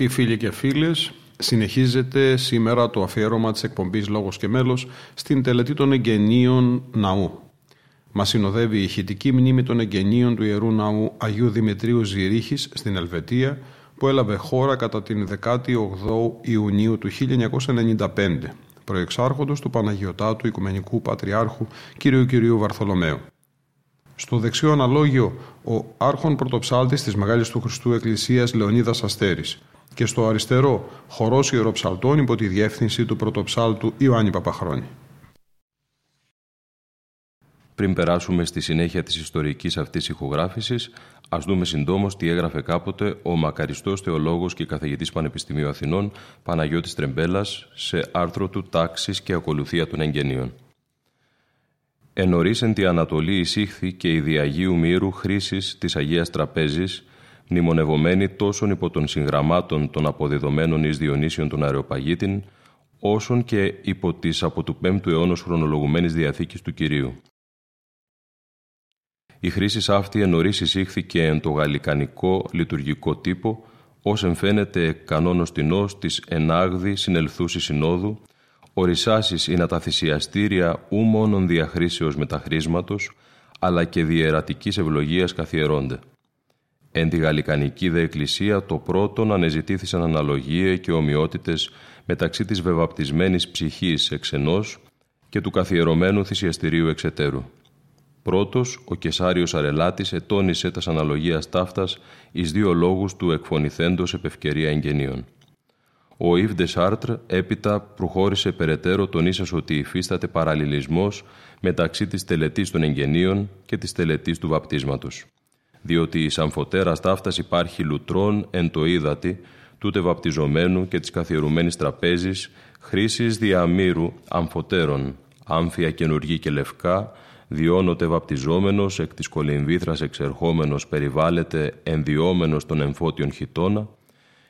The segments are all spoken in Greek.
Αγαπητοί φίλοι και φίλες, συνεχίζεται σήμερα το αφιέρωμα της εκπομπής «Λόγος και μέλος» στην τελετή των εγγενείων ναού. Μας συνοδεύει η ηχητική μνήμη των εγγενείων του Ιερού Ναού Αγίου Δημητρίου Ζηρίχης στην Ελβετία που έλαβε χώρα κατά την 18 Ιουνίου του 1995 προεξάρχοντος του Παναγιωτάτου Οικουμενικού Πατριάρχου κ. Κυρίου Βαρθολομαίου. Στο δεξιό αναλόγιο ο άρχον πρωτοψάλτης της Μεγάλης του Χριστού Εκκλησίας Λεωνίδας Αστέρης και στο αριστερό χορός ιεροψαλτών υπό τη διεύθυνση του πρωτοψάλτου Ιωάννη Παπαχρόνη. Πριν περάσουμε στη συνέχεια της ιστορικής αυτής ηχογράφησης, ας δούμε συντόμως τι έγραφε κάποτε ο μακαριστός θεολόγος και καθηγητής Πανεπιστημίου Αθηνών Παναγιώτης Τρεμπέλας σε άρθρο του «Τάξης και ακολουθία των εγγενείων». Ενωρίς εν τη Ανατολή εισήχθη και η Διαγίου Μύρου χρήσης της Αγίας Τραπέζης, μνημονευομένη τόσον υπό των συγγραμμάτων των αποδεδομένων εις Διονύσιων των Αρεοπαγίτην, όσον και υπό της από του 5ου αιώνος χρονολογουμένης Διαθήκης του Κυρίου. Η χρήση αυτή ενωρί εισήχθηκε εν το γαλλικανικό λειτουργικό τύπο, ως εμφαίνεται κανόνος τεινός της ενάγδη συνελθούσης συνόδου, ορισάσεις είναι τα θυσιαστήρια ου μόνον διαχρήσεως μεταχρήσματος, αλλά και διερατικής ευλογίας καθιερώνται. Εν τη γαλλικανική δε εκκλησία το πρώτον ανεζητήθησαν αναλογία και ομοιότητες μεταξύ της βεβαπτισμένης ψυχής εξενός και του καθιερωμένου θυσιαστηρίου εξετέρου. Πρώτος, ο Κεσάριος Αρελάτης ετώνησε τας αναλογίας ταύτας εις δύο λόγους του εκφωνηθέντος επευκαιρία εγγενείων. Ο Ιβ Ντεσάρτρ έπειτα προχώρησε περαιτέρω τονίσας ότι υφίσταται παραλληλισμός μεταξύ της τελετής των εγγενείων και της τελετής του βαπτίσματος. Διότι η αμφωτέρας ταύτας υπάρχει λουτρών εν το ύδατη, τούτε βαπτιζομένου και της καθιερουμένης τραπέζης, χρήσης διαμήρου αμφωτέρων, άμφια καινουργή και λευκά, διώνονται βαπτιζόμενος, εκ της κολυμβήθρας εξερχόμενος περιβάλλεται ενδιόμενος των εμφώτιων χιτώνα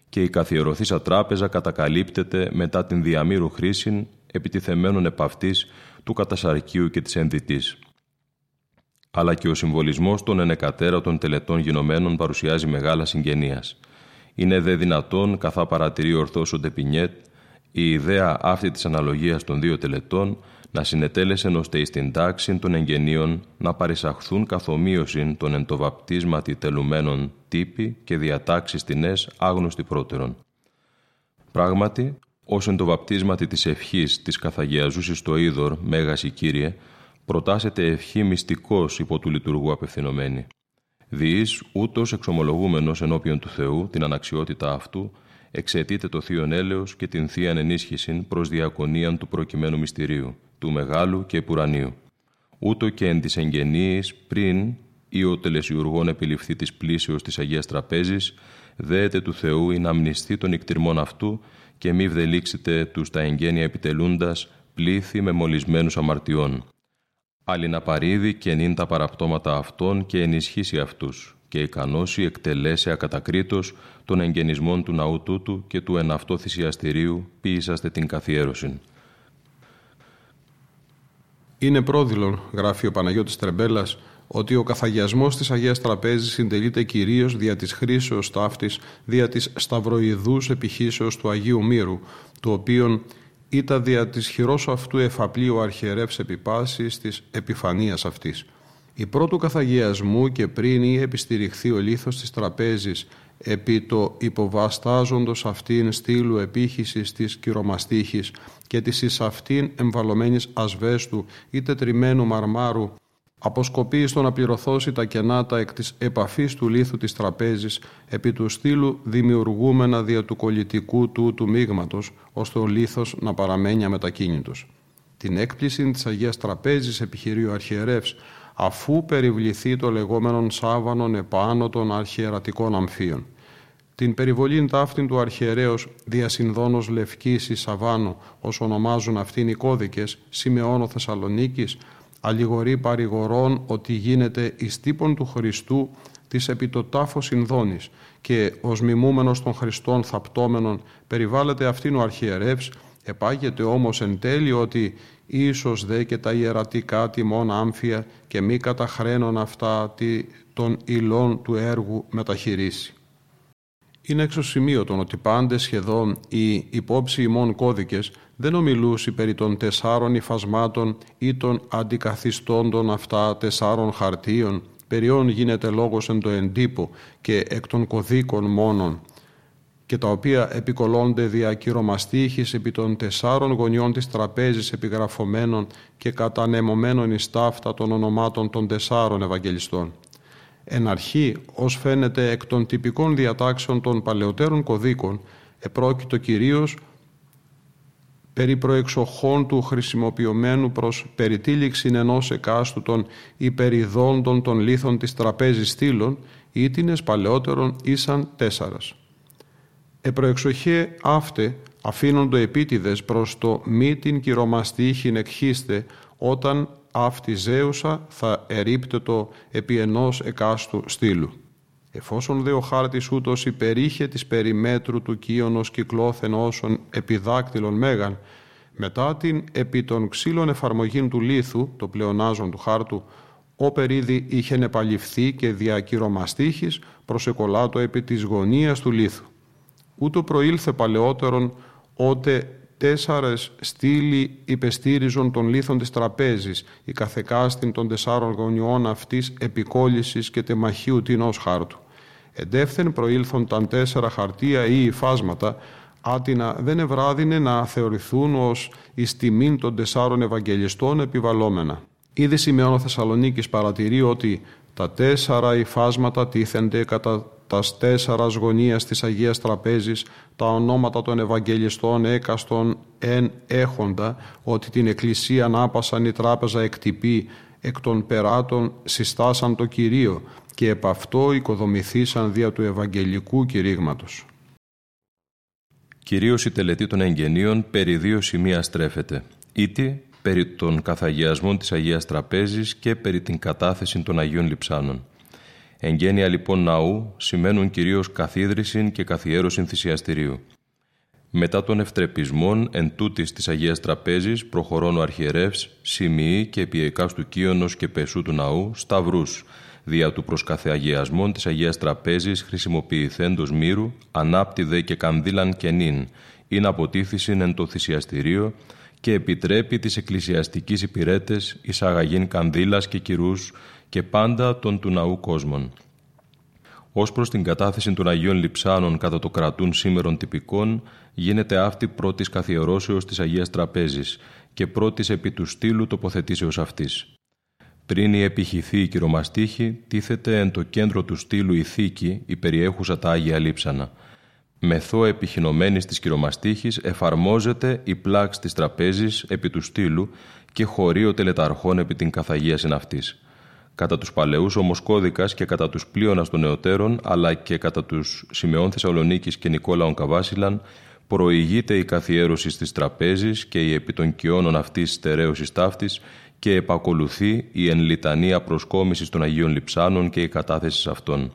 και η καθιερωθήσα τράπεζα κατακαλύπτεται μετά την διαμήρου χρήση επιτιθεμένων επαυτής του κατασαρκίου και της ενδυτής. Αλλά και ο συμβολισμός των ενεκατέρατων τελετών γινωμένων παρουσιάζει μεγάλα συγγενείας. Είναι δε δυνατόν, καθά παρατηρεί ορθώς ο Ντεπινιέτ, η ιδέα αυτή της αναλογίας των δύο τελετών να συνετέλεσεν ώστε εις την τάξη των εγγενείων να παρισαχθούν καθομοίωση των εντοβαπτίσματι τελουμένων τύπη και διατάξεις τινές άγνωστη πρώτερον. Πράγματι, ως εντοβαπτίσματι της ευχής της καθαγιαζούσης το είδωρ, μέγας Κύριε, προτάσεται ευχή μυστικός υπό του λειτουργού απευθυνωμένη. Διείς, ούτως εξομολογούμενος ενώπιον του Θεού την αναξιότητα αυτού, εξαιτείται το θείο έλεος και την θεία ενίσχυση προς διακονίαν του προκειμένου μυστηρίου, του Μεγάλου και Πουρανίου. Ούτω και εν της εγγενείς πριν ή ο τελεσιουργών επιληφθεί της πλήσεως της Αγίας Τραπέζης, δέεται του Θεού ή να μνηστεί των εκτιρμών αυτού και μη βδελήξετε τους τα εγγένεια επιτελούντας πλήθη με μολυσμένους αμαρτιών. Άλλη να παρήδει και νυν τα παραπτώματα αυτών και ενισχύσει αυτούς και ικανώσει εκτελέσει ακατακρίτως των εγγενισμών του ναού τούτου και του εναυτό θυσιαστηρίου ποιήσαστε την καθιέρωση. Είναι πρόδειλον, γράφει ο Παναγιώτης Τρεμπέλας, ότι ο καθαγιασμός της Αγίας Τραπέζης συντελείται κυρίως δια της χρήσεως ταύτης, δια της σταυροειδούς επιχύσεως του Αγίου Μύρου, το οποίο ήταν δια της χειρός αυτού εφαπλίου αρχιερεύς επιπάσης της επιφανίας αυτής. Η πρώτου καθαγιασμού και πριν ή επιστηριχθεί ο λίθος της τραπέζης επί το υποβαστάζοντος αυτήν στήλου επίχυσης της κυρομαστίχης και της εις αυτήν εμβαλωμένης ασβέστου ή τετριμένου μαρμάρου αποσκοπεί στο να πληρωθώσει τα κενάτα εκ της επαφής του λίθου της τραπέζης επί του στήλου δημιουργούμενα δια του κολλητικού του του μείγματος, ώστε ο λίθος να παραμένει αμετακίνητος. Την έκπληση της Αγίας Τραπέζης επιχειρεί ο αρχιερεύς, αφού περιβληθεί το λεγόμενον σάβανον επάνω των αρχιερατικών αμφίων. Την περιβολήν ταύτην του αρχιερέως διασυνδόνος Λευκής ή Σαββάνο, όσο ονομάζουν αυτήν οι κώδικες, Σιμεώνο Θεσσαλονίκης, αλληγορεί παρηγορών ότι γίνεται εις τύπων του Χριστού της επιτοτάφος συνδόνης και ως μιμούμενος των Χριστών θαπτώμενων περιβάλλεται αυτήν ο αρχιερεύς, επάγεται όμως εν τέλει ότι ίσως δε και τα ιερατικά τιμών άμφια και μη καταχρένων αυτά των υλών του έργου μεταχειρήσει. Είναι εξωσημείωτον ότι πάντες σχεδόν οι υπόψη ημών κώδικες δεν ομιλούσι περί των τεσσάρων υφασμάτων ή των αντικαθιστώντων αυτά τεσσάρων χαρτίων, περιών γίνεται λόγος εν το εντύπω και εκ των κωδίκων μόνον, και τα οποία επικολώνται δια κυρομαστήχης επί των τεσσάρων γωνιών της τραπέζης επιγραφωμένων και κατανεμωμένων εις ταύτα των ονομάτων των τεσσάρων Ευαγγελιστών. Εν αρχή, ως φαίνεται εκ των τυπικών διατάξεων των παλαιότερων κωδίκων, επρόκειτο κυρίως περί προεξοχών του χρησιμοποιημένου προς περιτύλιξη ενός εκάστου των υπεριδόντων των λίθων της τραπέζης στήλων, ήτινες παλαιότερων ήσαν τέσσαρας. Επροεξοχέ αύτε αφήνοντο επίτηδες προς το μη την κυρομαστήχην εκχύστε όταν αυτή ζέουσα θα ερείπτετο επί ενός εκάστου στήλου. Εφόσον δε ο χάρτης ούτως υπερήχε της περιμέτρου του κύωνος κυκλώθεν όσων επιδάκτυλων μέγαν, μετά την επί των ξύλων εφαρμογήν του λίθου, το πλεονάζον του χάρτου, ο περίδι είχε επαληφθεί και διακυρωμαστήχης προσεκολάτω επί της γωνίας του λίθου. Ούτω προήλθε παλαιότερον, ότε τέσσαρες στήλοι υπεστήριζον των λίθων της τραπέζης, η καθεκάστην των τεσσάρων γωνιών αυτής επικόλυσης και τεμαχίου τεινός χάρτου. Εντεύθεν προήλθον τα τέσσερα χαρτία ή υφάσματα, άτινα δεν ευράδινε να θεωρηθούν ως εις τιμήν των τεσσάρων Ευαγγελιστών επιβαλόμενα. Ήδη σημειώνω Θεσσαλονίκης παρατηρεί ότι τα τέσσερα υφάσματα τίθενται κατά τας τέσσερας γωνίας της Αγίας Τραπέζης, τα ονόματα των Ευαγγελιστών έκαστον εν έχοντα, ότι την Εκκλησία ανάπασαν η τράπεζα εκτυπεί, εκ των περάτων συστάσαν το Κυρίο και επ' αυτό οικοδομηθήσαν δια του Ευαγγελικού κηρύγματος. Κυρίως η τελετή των εγγενείων περί δύο σημεία στρέφεται. Ήτι περί των καθαγιασμών της Αγίας Τραπέζης και περί την κατάθεση των Αγίων Λιψάνων. Εγγένεια λοιπόν ναού σημαίνουν κυρίως καθίδρυσιν και καθιέρωσιν θυσιαστηρίου. Μετά των ευτρεπισμών εν τούτης της Αγίας Τραπέζης προχωρών ο αρχιερεύς, σημειεί και επιεκάς του κύωνος και πεσού του ναού σταυρούς, δια του προς καθεαγιασμών της Αγίας Τραπέζης χρησιμοποιηθέντος μύρου, ανάπτυδε και κανδύλαν κενήν, είναι αποτίθησιν εν το θυσιαστηρίο και επιτρέπει τις εκκλησιαστικής υπηρέτες εισαγαγήν κανδύλας και κυρούς και πάντα των του ναού κόσμων. Ω προς την κατάθεση των Αγίων Λιψάνων κατά το κρατούν σήμερων τυπικών, γίνεται αυτή πρώτης καθιερώσεως της Αγίας Τραπέζης και πρώτης επί του στήλου τοποθετήσεως αυτής. Πριν η επιχυθή η κυρομαστίχη, τίθεται εν το κέντρο του στήλου η θήκη, η περιέχουσα τα Άγια Λείψανα. Μεθό επιχεινωμένης της κυρομαστίχη εφαρμόζεται η πλάξη της τραπέζης επί του στήλου και χωρίο τελεταρχών επί την καθαγίαση αυτής κατά τους παλαιούς όμως κώδικας και κατά τους πλείονας των νεωτέρων, αλλά και κατά τους Σιμεών Θεσσαλονίκης και Νικόλαων Καβάσιλαν, προηγείται η καθιέρωση της τραπέζης και η επί των κοιώνων αυτής στερέωσης ταύτης και επακολουθεί η ενλιτανία προσκόμισης των Αγίων Λιψάνων και η κατάθεση αυτών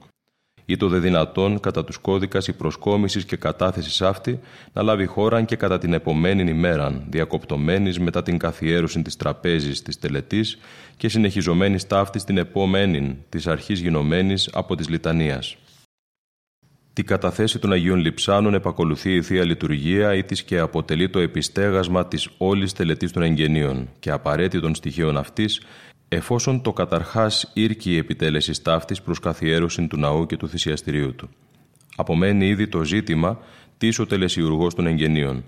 ή το δε δυνατόν κατά τους κώδικας η προσκόμισης και κατάθεσης αυτή να λάβει χώρα και κατά την επομένη ημέραν, διακοπτωμένης μετά την καθιέρωση της τραπέζης της τελετής και συνεχιζομένης ταύτης την επομένη της αρχής γινωμένης από της λιτανίας. Τη καταθέση των Αγίων Λιψάνων επακολουθεί η Θεία Λειτουργία ή της και αποτελεί το επιστέγασμα της όλης τελετής των εγγενείων και απαραίτητων στοιχείων αυτής εφόσον το καταρχάς ήρκει η επιτέλεσης ταύτης προς καθιέρωση του ναού και του θυσιαστηρίου του. Απομένει ήδη το ζήτημα τι ο τελεσιουργός των εγγενείων.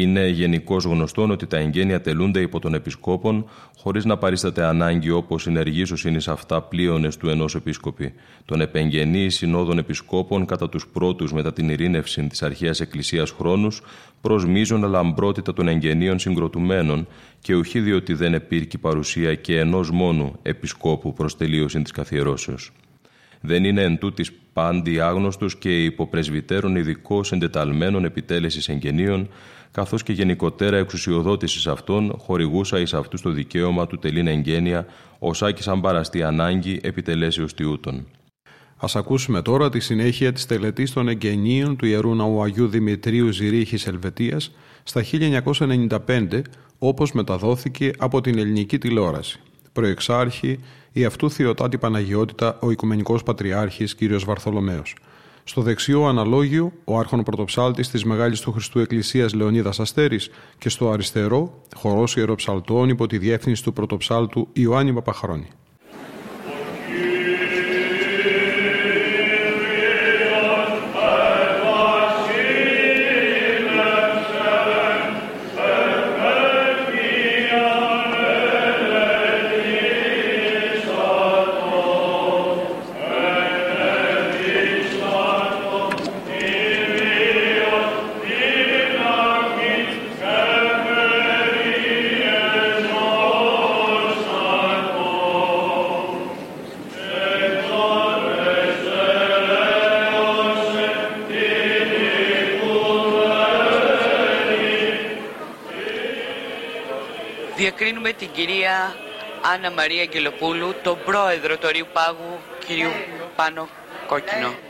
Είναι γενικώς γνωστόν ότι τα εγγένεια τελούνται υπό των επισκόπων, χωρίς να παρίσταται ανάγκη όπως συνεργήσω είναι σε αυτά πλοίονε του ενός επίσκοπη. Τον επεγγενή συνόδων επισκόπων κατά τους πρώτους μετά την ειρήνευση της αρχαίας Εκκλησίας χρόνους, προ μείζων λαμπρότητα των εγγενείων συγκροτουμένων και ουχή διότι δεν επήρκει παρουσία και ενός μόνου επισκόπου προς τελείωση της καθιερώσεως. Δεν είναι εν τούτης πάντη άγνωστος και υποπρεσβυτέρων ειδικό εντεταλμένων επιτέλεσης εγγενείων, καθώς και γενικότερα εξουσιοδότησης αυτών, χορηγούσα εις αυτούς το δικαίωμα του τελήν εγγένεια, ως σαν παραστή ανάγκη επιτελέσεως τιούτων. Ας ακούσουμε τώρα τη συνέχεια της τελετής των εγγενείων του Ιερού Ναού Αγίου Δημητρίου Ζηρίχης Ελβετίας στα 1995, όπως μεταδόθηκε από την ελληνική τηλεόραση. Προεξάρχη η αυτού Θεοτάτη Παναγιότητα ο Οικουμενικός Πατριάρχης κ. Βαρθολομέος. Στο δεξιό αναλόγιο, ο άρχον πρωτοψάλτης της Μεγάλης του Χριστού Εκκλησίας Λεωνίδας Αστέρης και στο αριστερό, χορός ιεροψαλτών υπό τη διεύθυνση του πρωτοψάλτου Ιωάννη Παπαχρόνη. Άννα Μαρία Αγγελοπούλου, τον πρόεδρο του Ρίου Πάγου, κυρίου Πάνο Κόκκινο.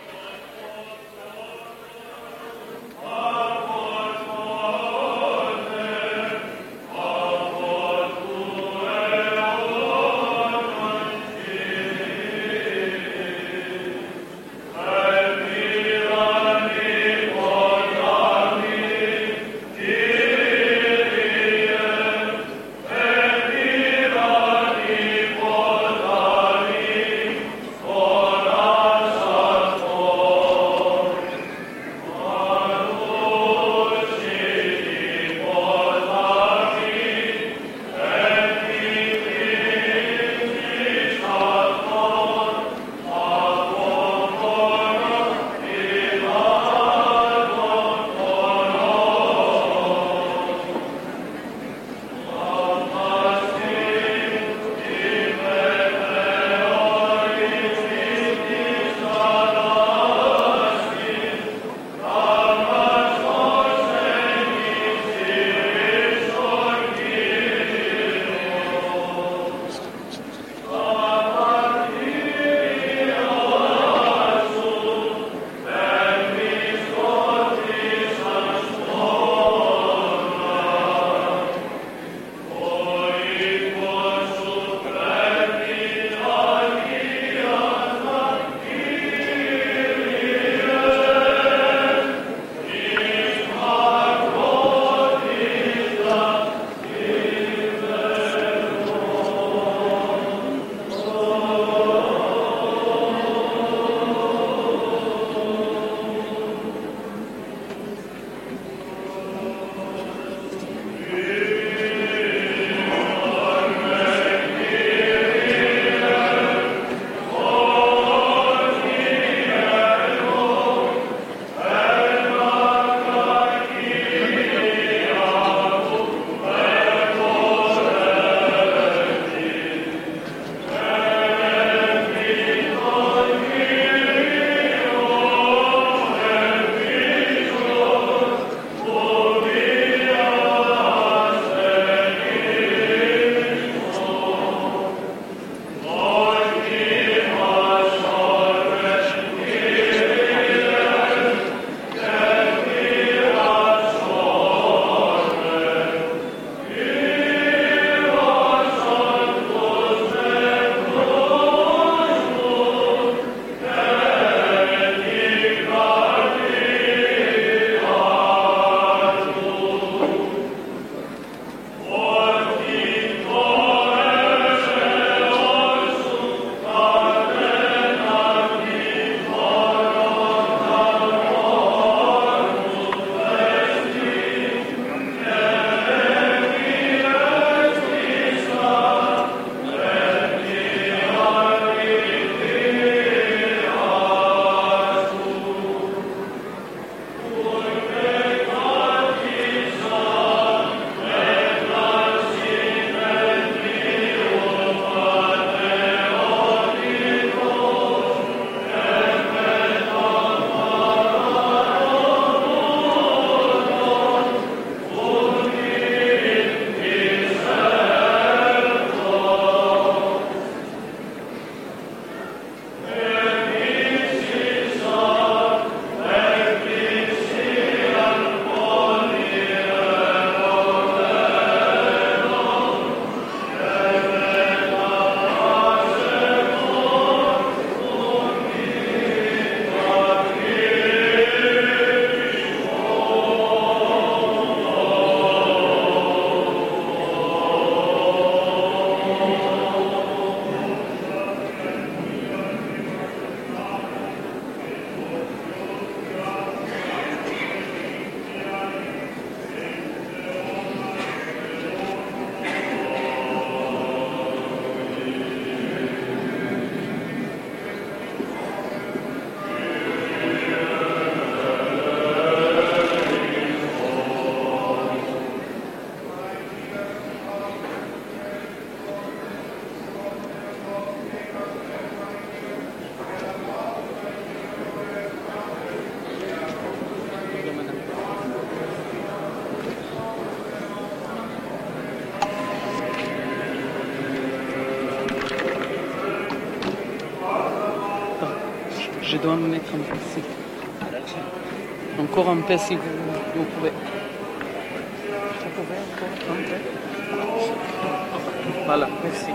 Peu si vous, vous pouvez. Peu Voilà, merci.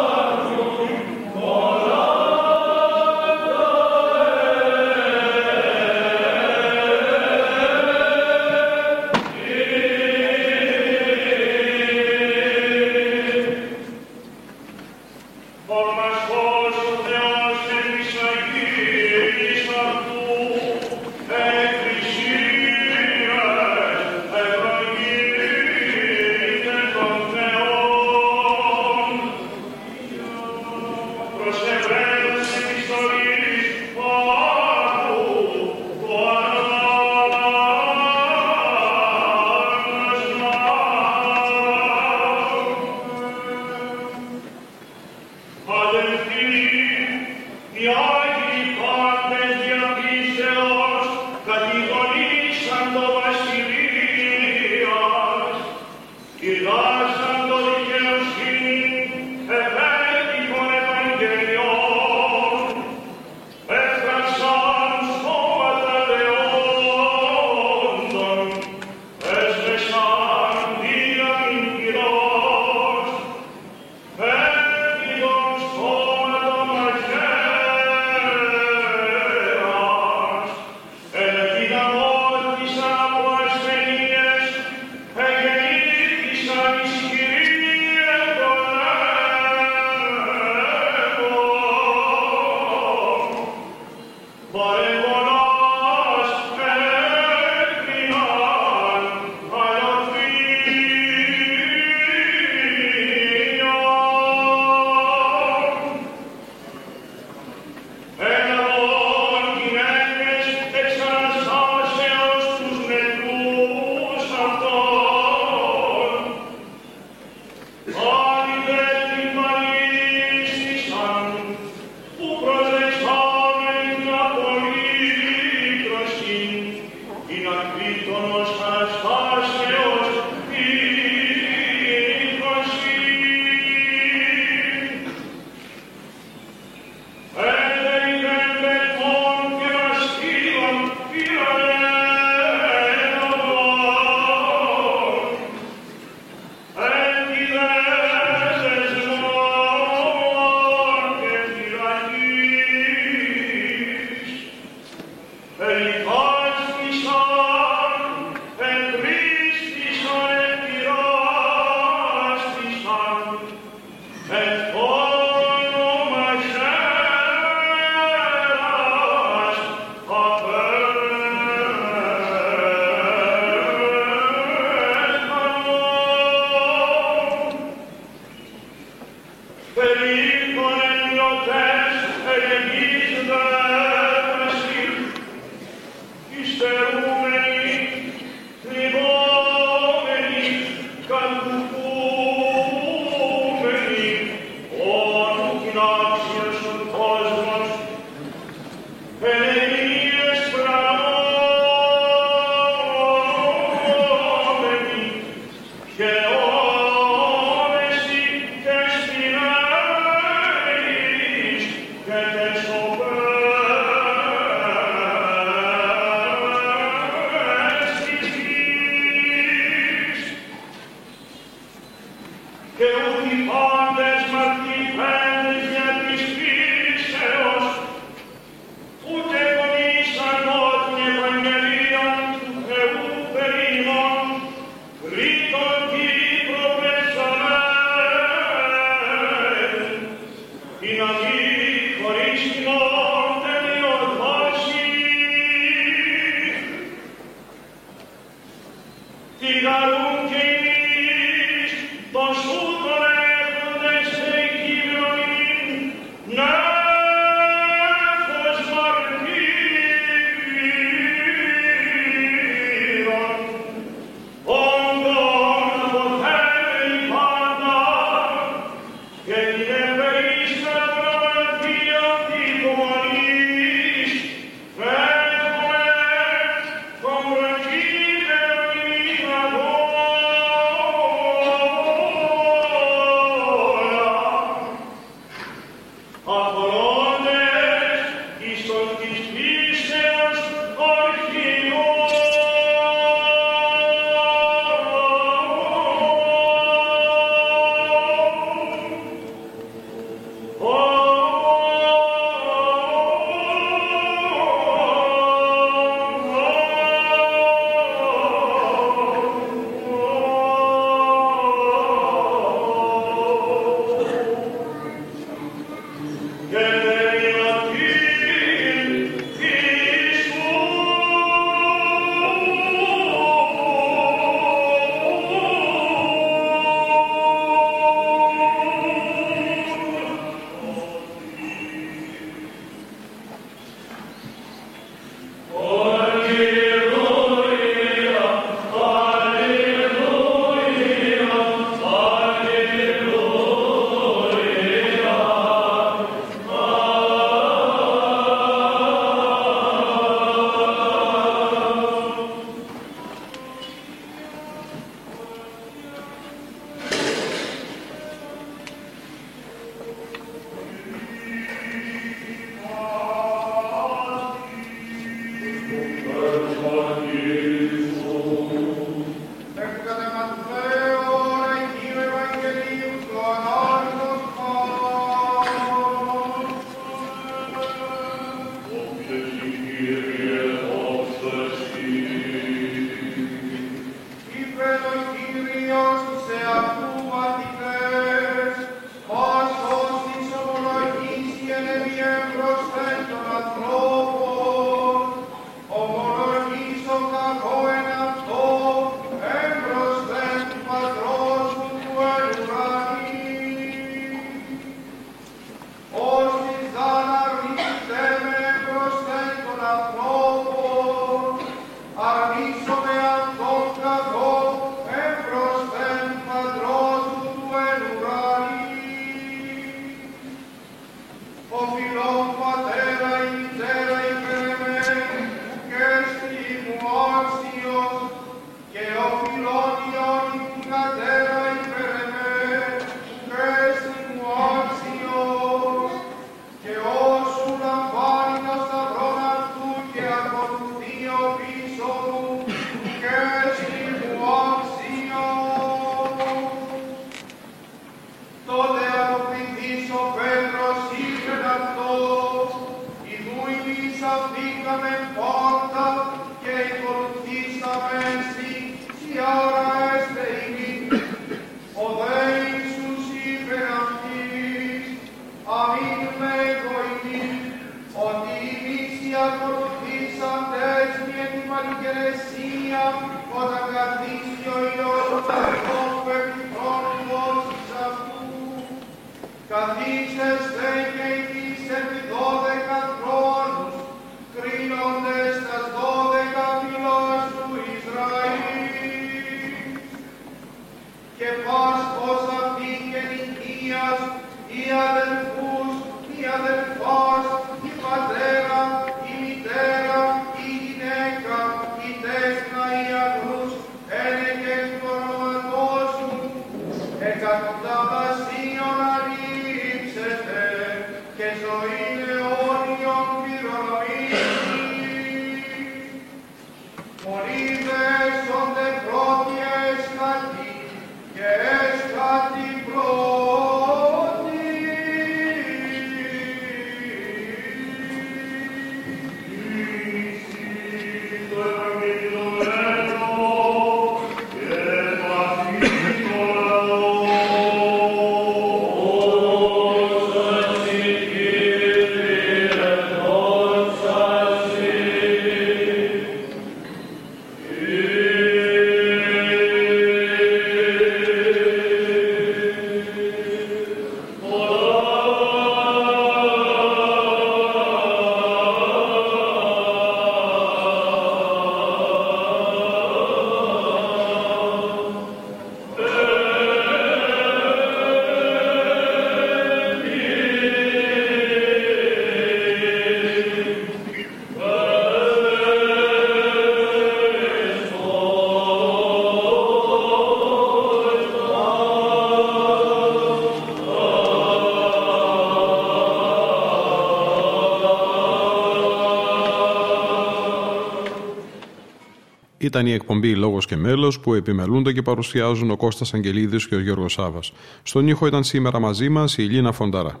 Ήταν η εκπομπή Λόγος και Μέλος που επιμελούνται και παρουσιάζουν ο Κώστας Αγγελίδης και ο Γιώργος Σάβας. Στον ήχο ήταν σήμερα μαζί μας η Ελίνα Φονταρά.